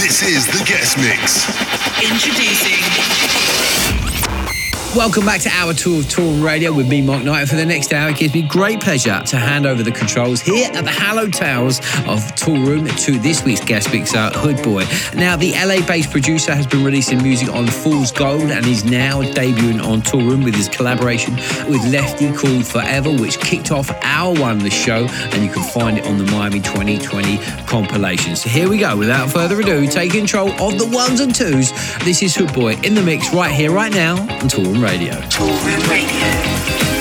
This is the guest mix. Introducing Welcome back to our tour of Toolroom Radio with me, Mark Knight. For the next hour, it gives me great pleasure to hand over the controls here at the hallowed towers of Toolroom to this week's guest mixer, Hoodboi. Now, the LA-based producer has been releasing music on Fool's Gold and is now debuting on Toolroom with his collaboration with Lefty called Forever, which kicked off hour one of the show, and you can find it on the Miami 2020 compilation. So here we go. Without further ado, take control of the ones and twos. This is Hoodboi in the mix right here, right now on Toolroom Radio. Radio.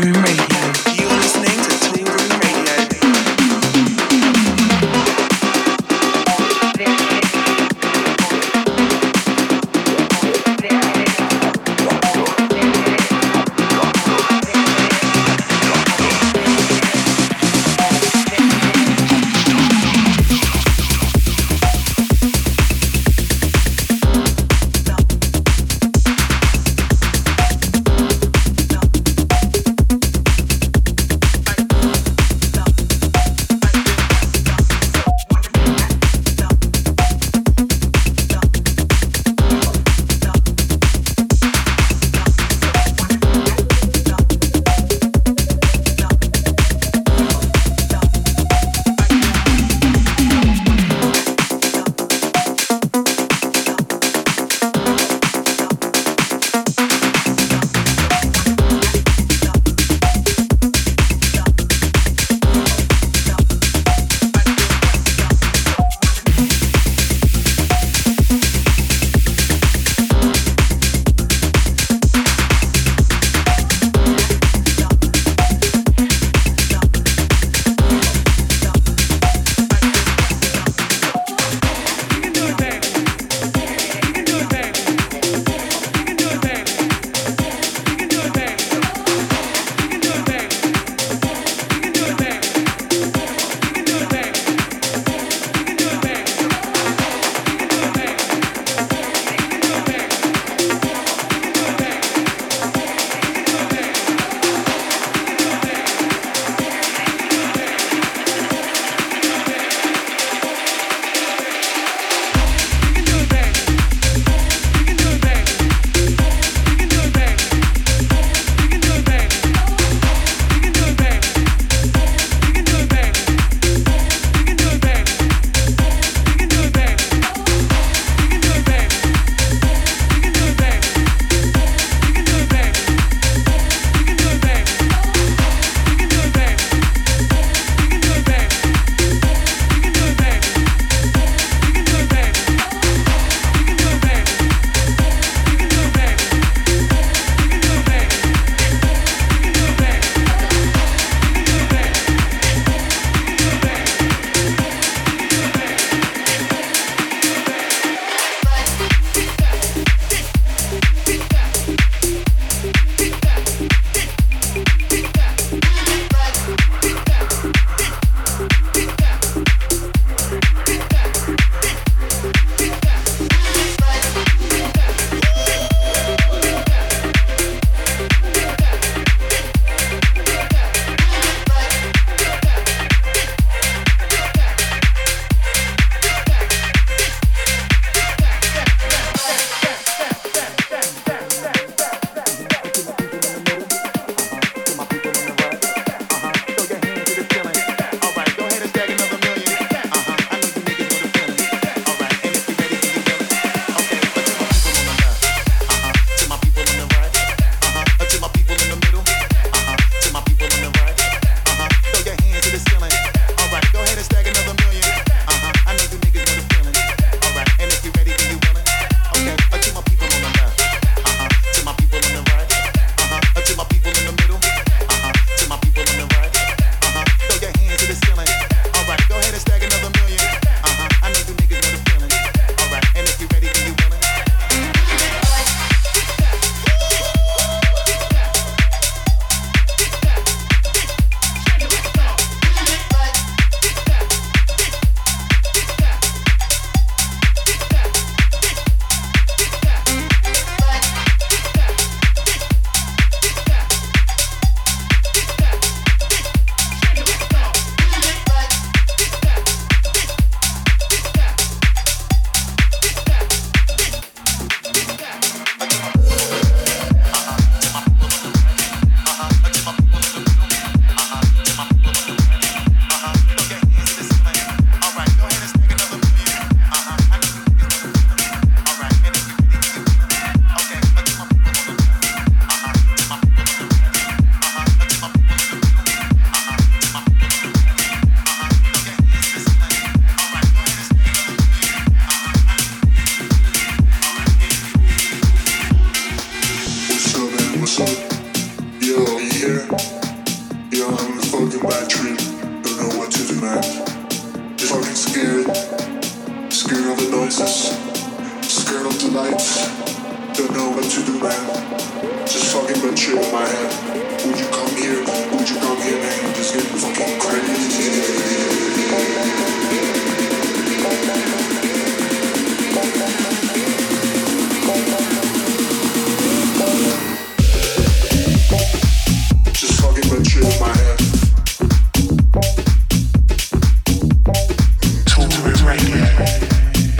We made it.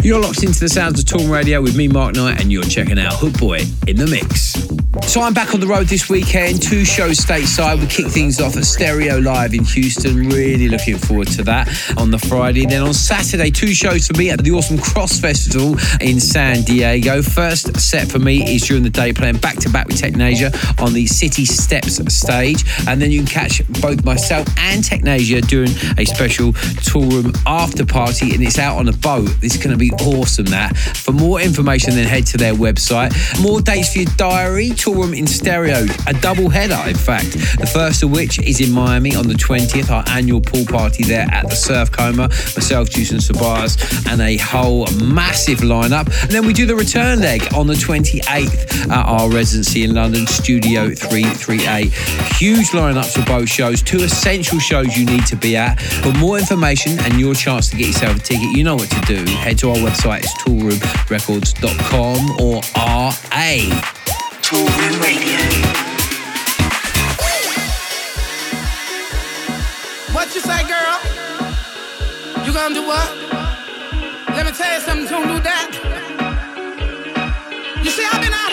You're locked into the sounds of Toolroom Radio with me, Mark Knight, and you're checking out Hoodboi in the mix. So I'm back on the road this weekend, two shows stateside. We kick things off at Stereo Live in Houston. Really looking forward to that on the Friday. Then on Saturday, two shows for me at the awesome CRSSD Festival in San Diego. First set for me is during the day playing back to back with Technasia on the City Steps stage. And then you can catch both myself and Technasia doing a special Toolroom after party, and it's out on a boat. It's going to be awesome, that. For more information, then head to their website. More dates for your diary Toolroom in stereo, a double header, in fact. The first of which is in Miami on the 20th, our annual pool party there at the Surfcomber. Myself, Juice and Sabars, and a whole massive lineup. And then we do the return leg on the 28th at our residency in London, Studio 338. Huge lineups for both shows, two essential shows you need to be at. For more information and your chance to get yourself a ticket, you know what to do. Head to our website, it's toolroomrecords.com or RA. Toolroom Radio. What you say, girl? You gonna do what? Let me tell you something, don't do that. You see, I've been out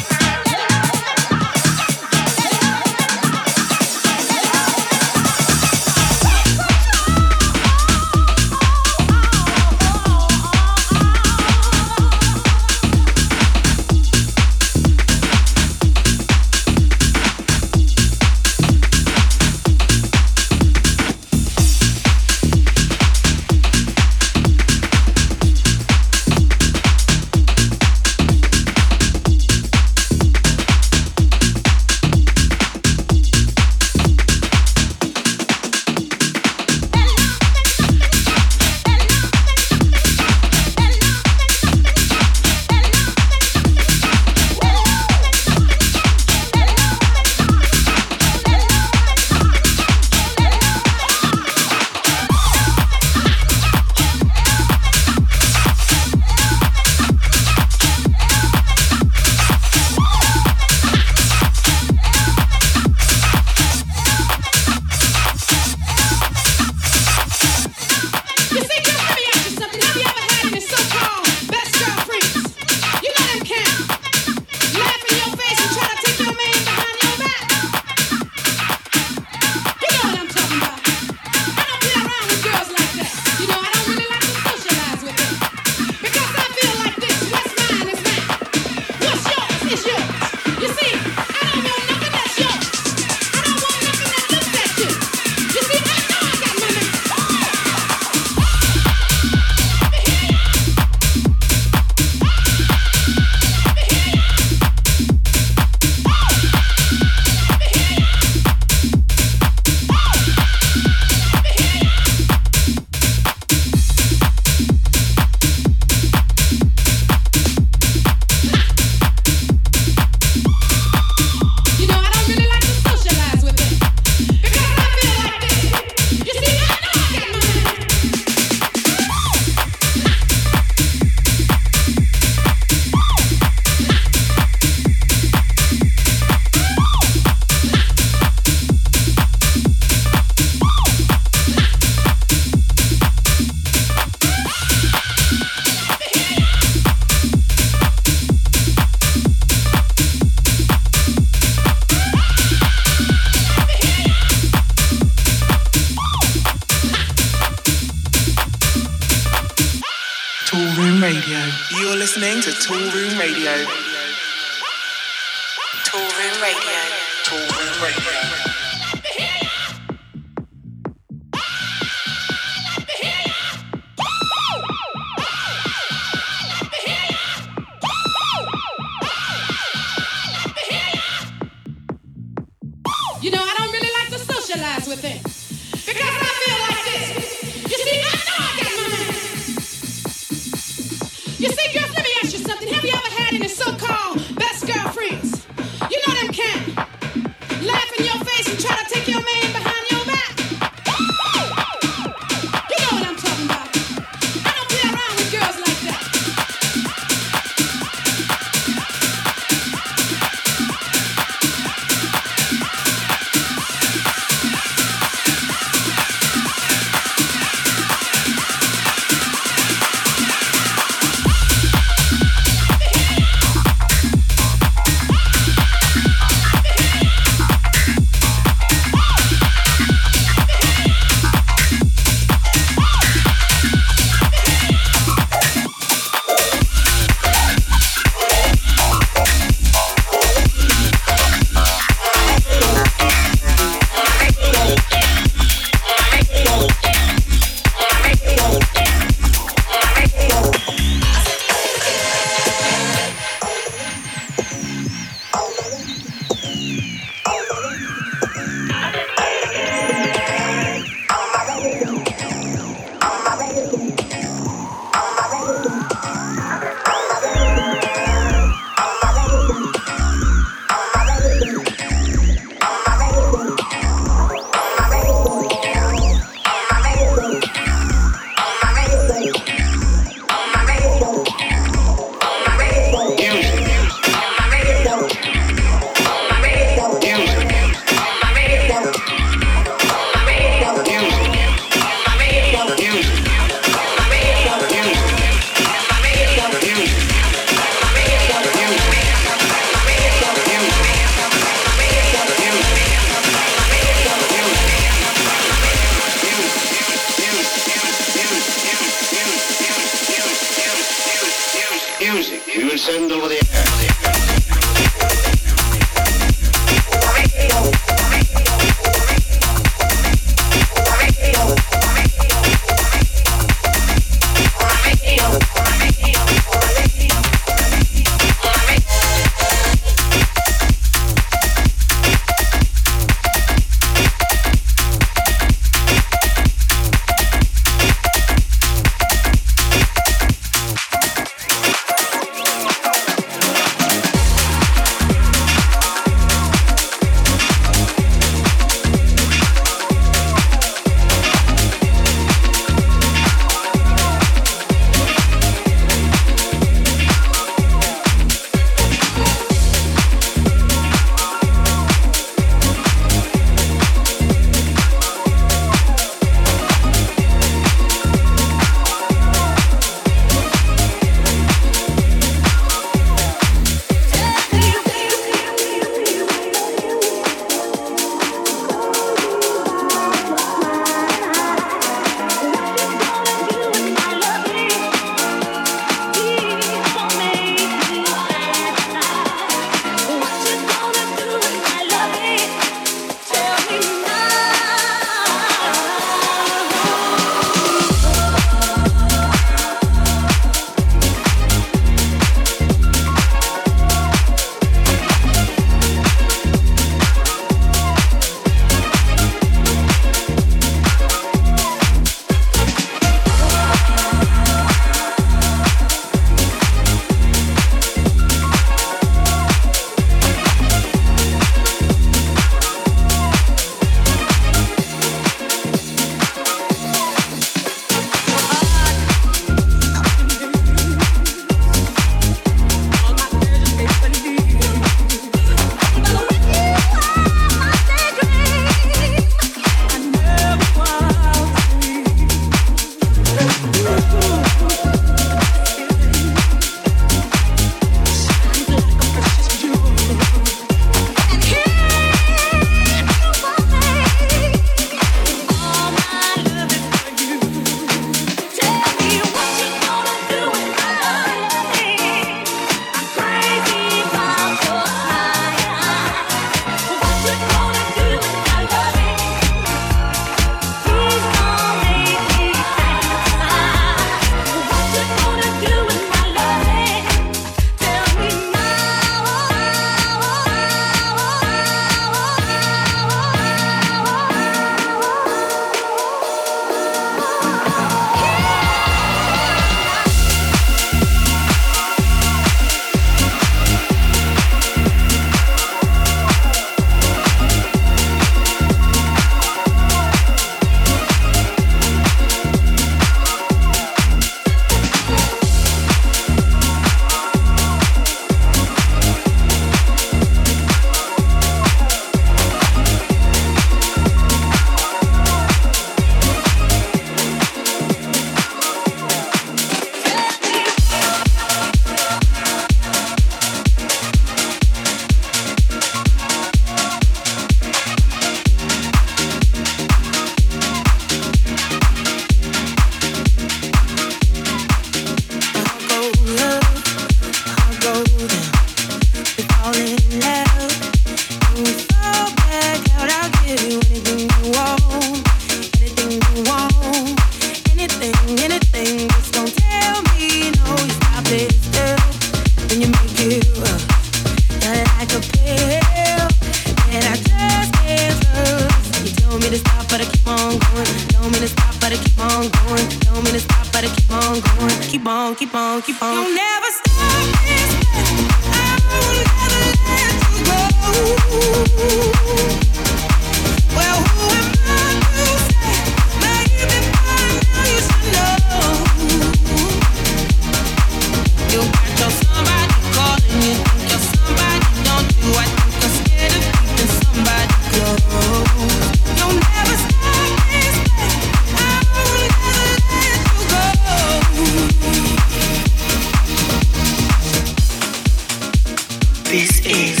This is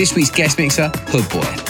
this week's guest mixer, Hoodboi.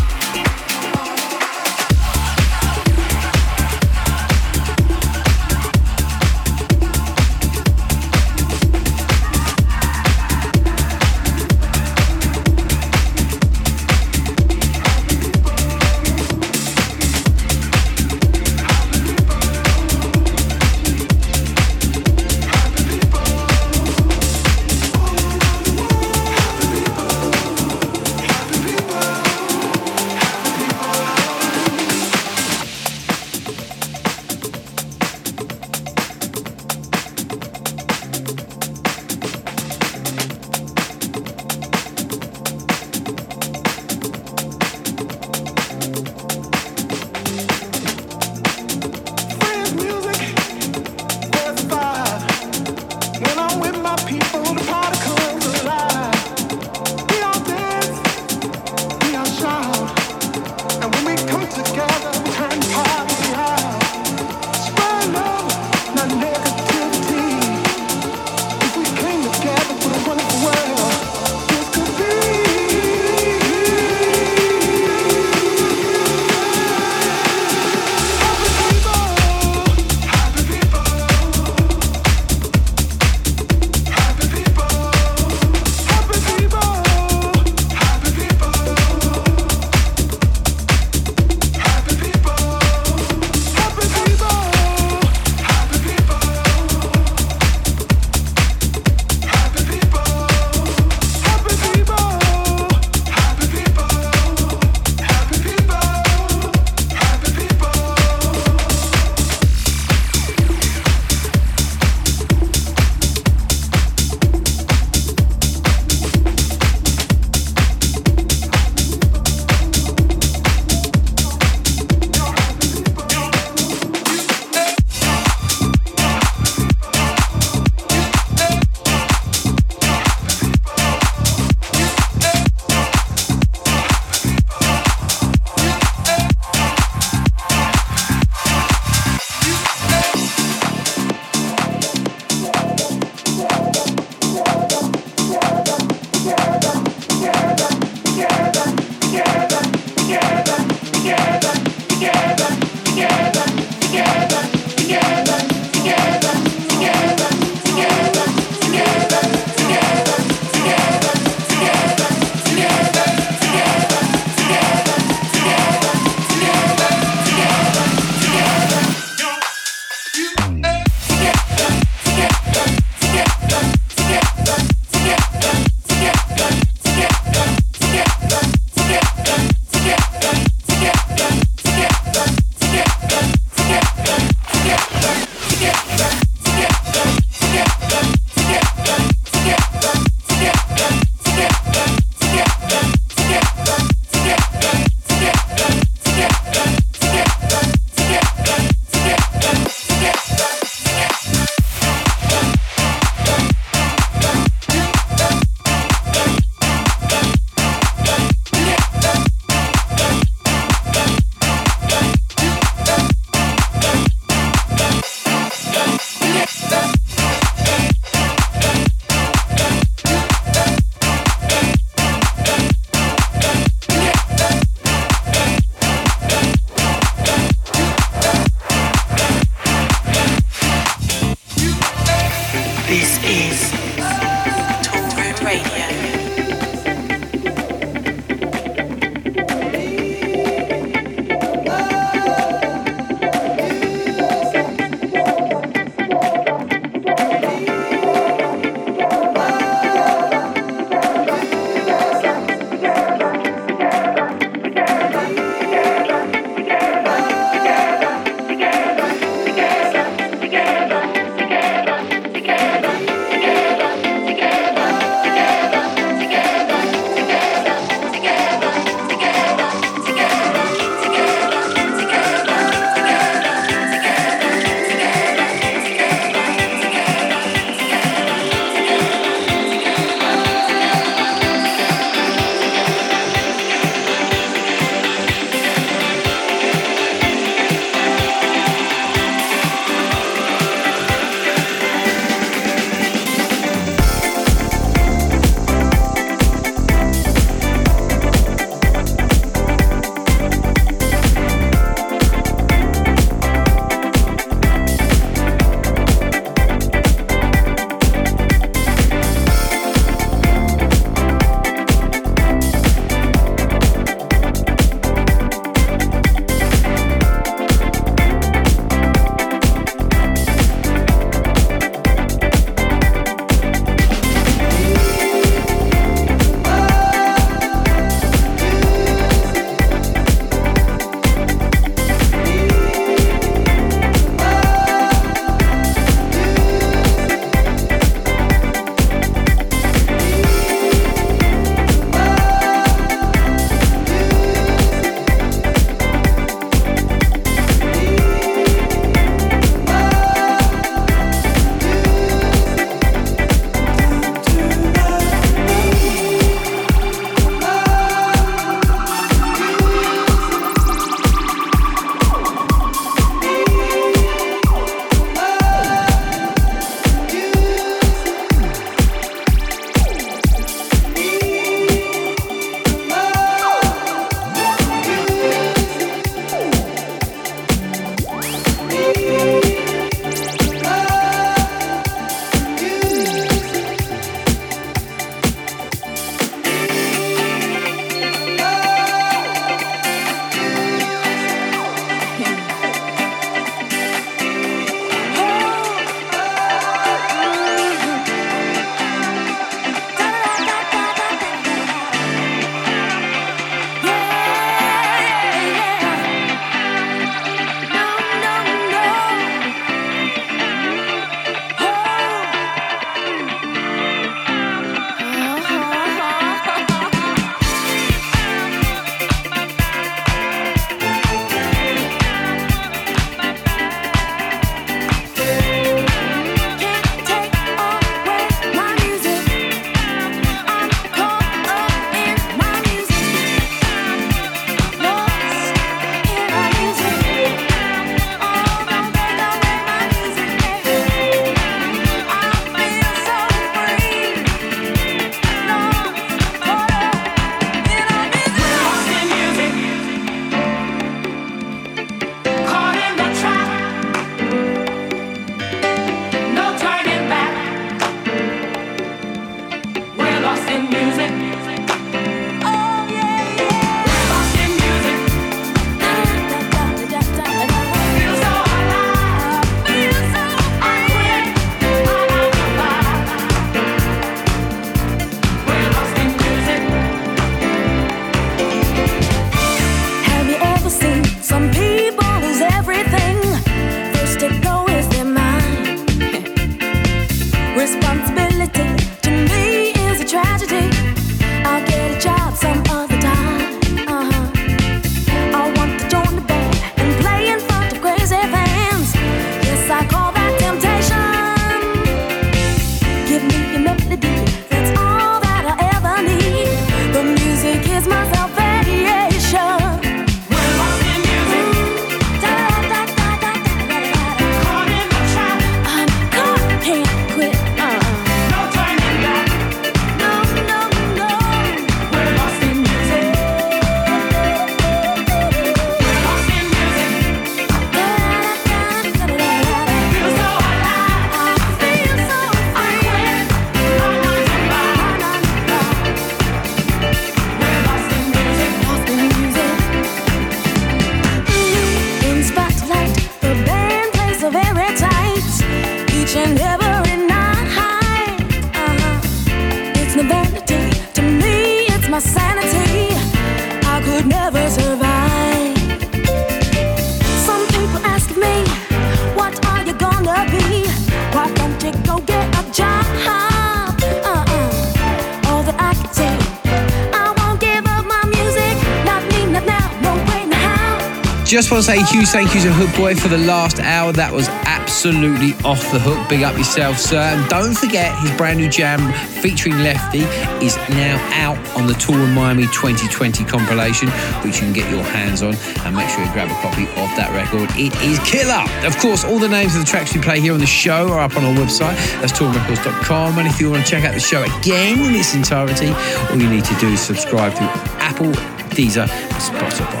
Just want to say a huge thank you to Hoodboi for the last hour. That was absolutely off the hook. Big up yourself, sir. And don't forget his brand new jam featuring Lefty is now out on the Toolroom Miami 2020 compilation, which you can get your hands on. And make sure you grab a copy of that record. It is killer. Of course, all the names of the tracks we play here on the show are up on our website. That's toolroomrecords.com. And if you want to check out the show again in its entirety, all you need to do is subscribe to Apple, Deezer, Spotify.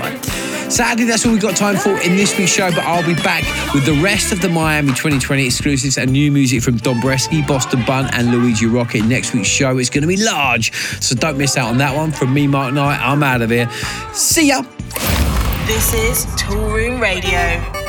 Sadly, that's all we've got time for in this week's show, but I'll be back with the rest of the Miami 2020 exclusives and new music from Dombresky, Boston Bun, and Luigi Rocca. Next week's show is going to be large, so don't miss out on that one. From me, Mark Knight, I'm out of here. See ya. This is Toolroom Radio.